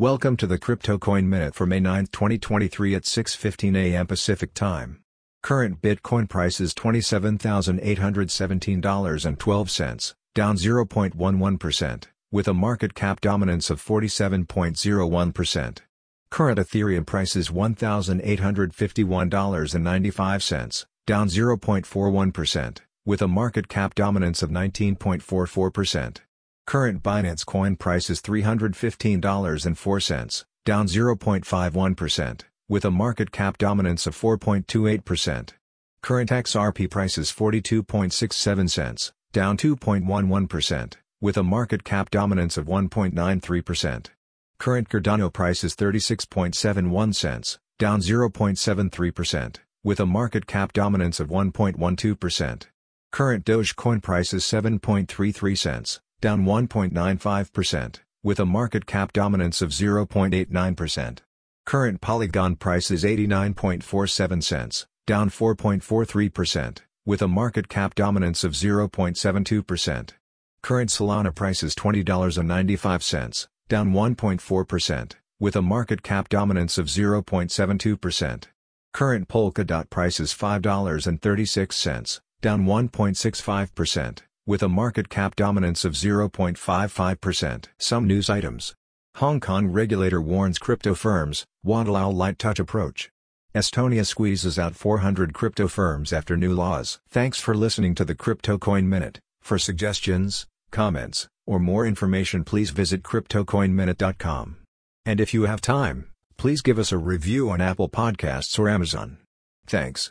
Welcome to the Crypto Coin Minute for May 9, 2023 at 6:15 a.m. Pacific Time. Current Bitcoin price is $27,817.12, down 0.11%, with a market cap dominance of 47.01%. Current Ethereum price is $1,851.95, down 0.41%, with a market cap dominance of 19.44%. Current Binance Coin price is $315.04, down 0.51%, with a market cap dominance of 4.28%. Current XRP price is 42.67 cents, down 2.11%, with a market cap dominance of 1.93%. Current Cardano price is 36.71 cents, down 0.73%, with a market cap dominance of 1.12%. Current Dogecoin price is 7.33 cents, down 1.95%, with a market cap dominance of 0.89%. Current Polygon price is 89.47 cents, down 4.43%, with a market cap dominance of 0.72%. Current Solana price is $20.95, down 1.4%, with a market cap dominance of 0.72%. Current Polkadot price is $5.36, down 1.65%, with a market cap dominance of 0.55%. Some news items. Hong Kong regulator warns crypto firms, won't allow light touch approach. Estonia squeezes out 400 crypto firms after new laws. Thanks for listening to the Crypto Coin Minute. For suggestions, comments, or more information please visit CryptoCoinMinute.com. And if you have time, please give us a review on Apple Podcasts or Amazon. Thanks.